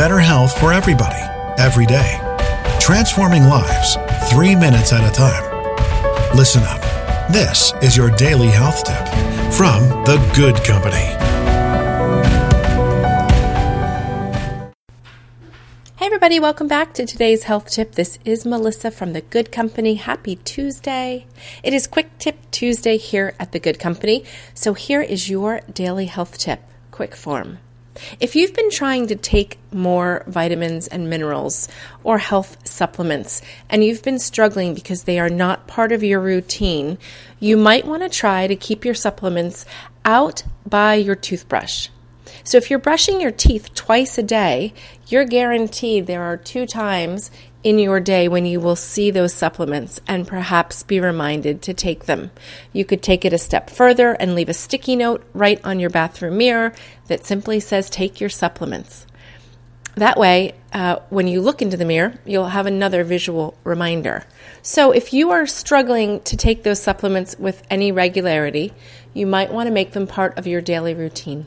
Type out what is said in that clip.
better health for everybody, every day. Transforming lives, three minutes at a time. Listen up. This is your daily health tip from The Good Company. Hey, everybody, welcome back to today's health tip. This is Melissa from The Good Company. Happy Tuesday. It is Quick Tip Tuesday here at The Good Company. So, here is your daily health tip, quick form. If you've been trying to take more vitamins and minerals or health supplements and you've been struggling because they are not part of your routine, you might want to try to keep your supplements out by your toothbrush. So if you're brushing your teeth twice a day, you're guaranteed there are two times in your day when you will see those supplements and perhaps be reminded to take them. You could take it a step further and leave a sticky note right on your bathroom mirror that simply says, Take your supplements. That way, uh, when you look into the mirror, you'll have another visual reminder. So, if you are struggling to take those supplements with any regularity, you might want to make them part of your daily routine.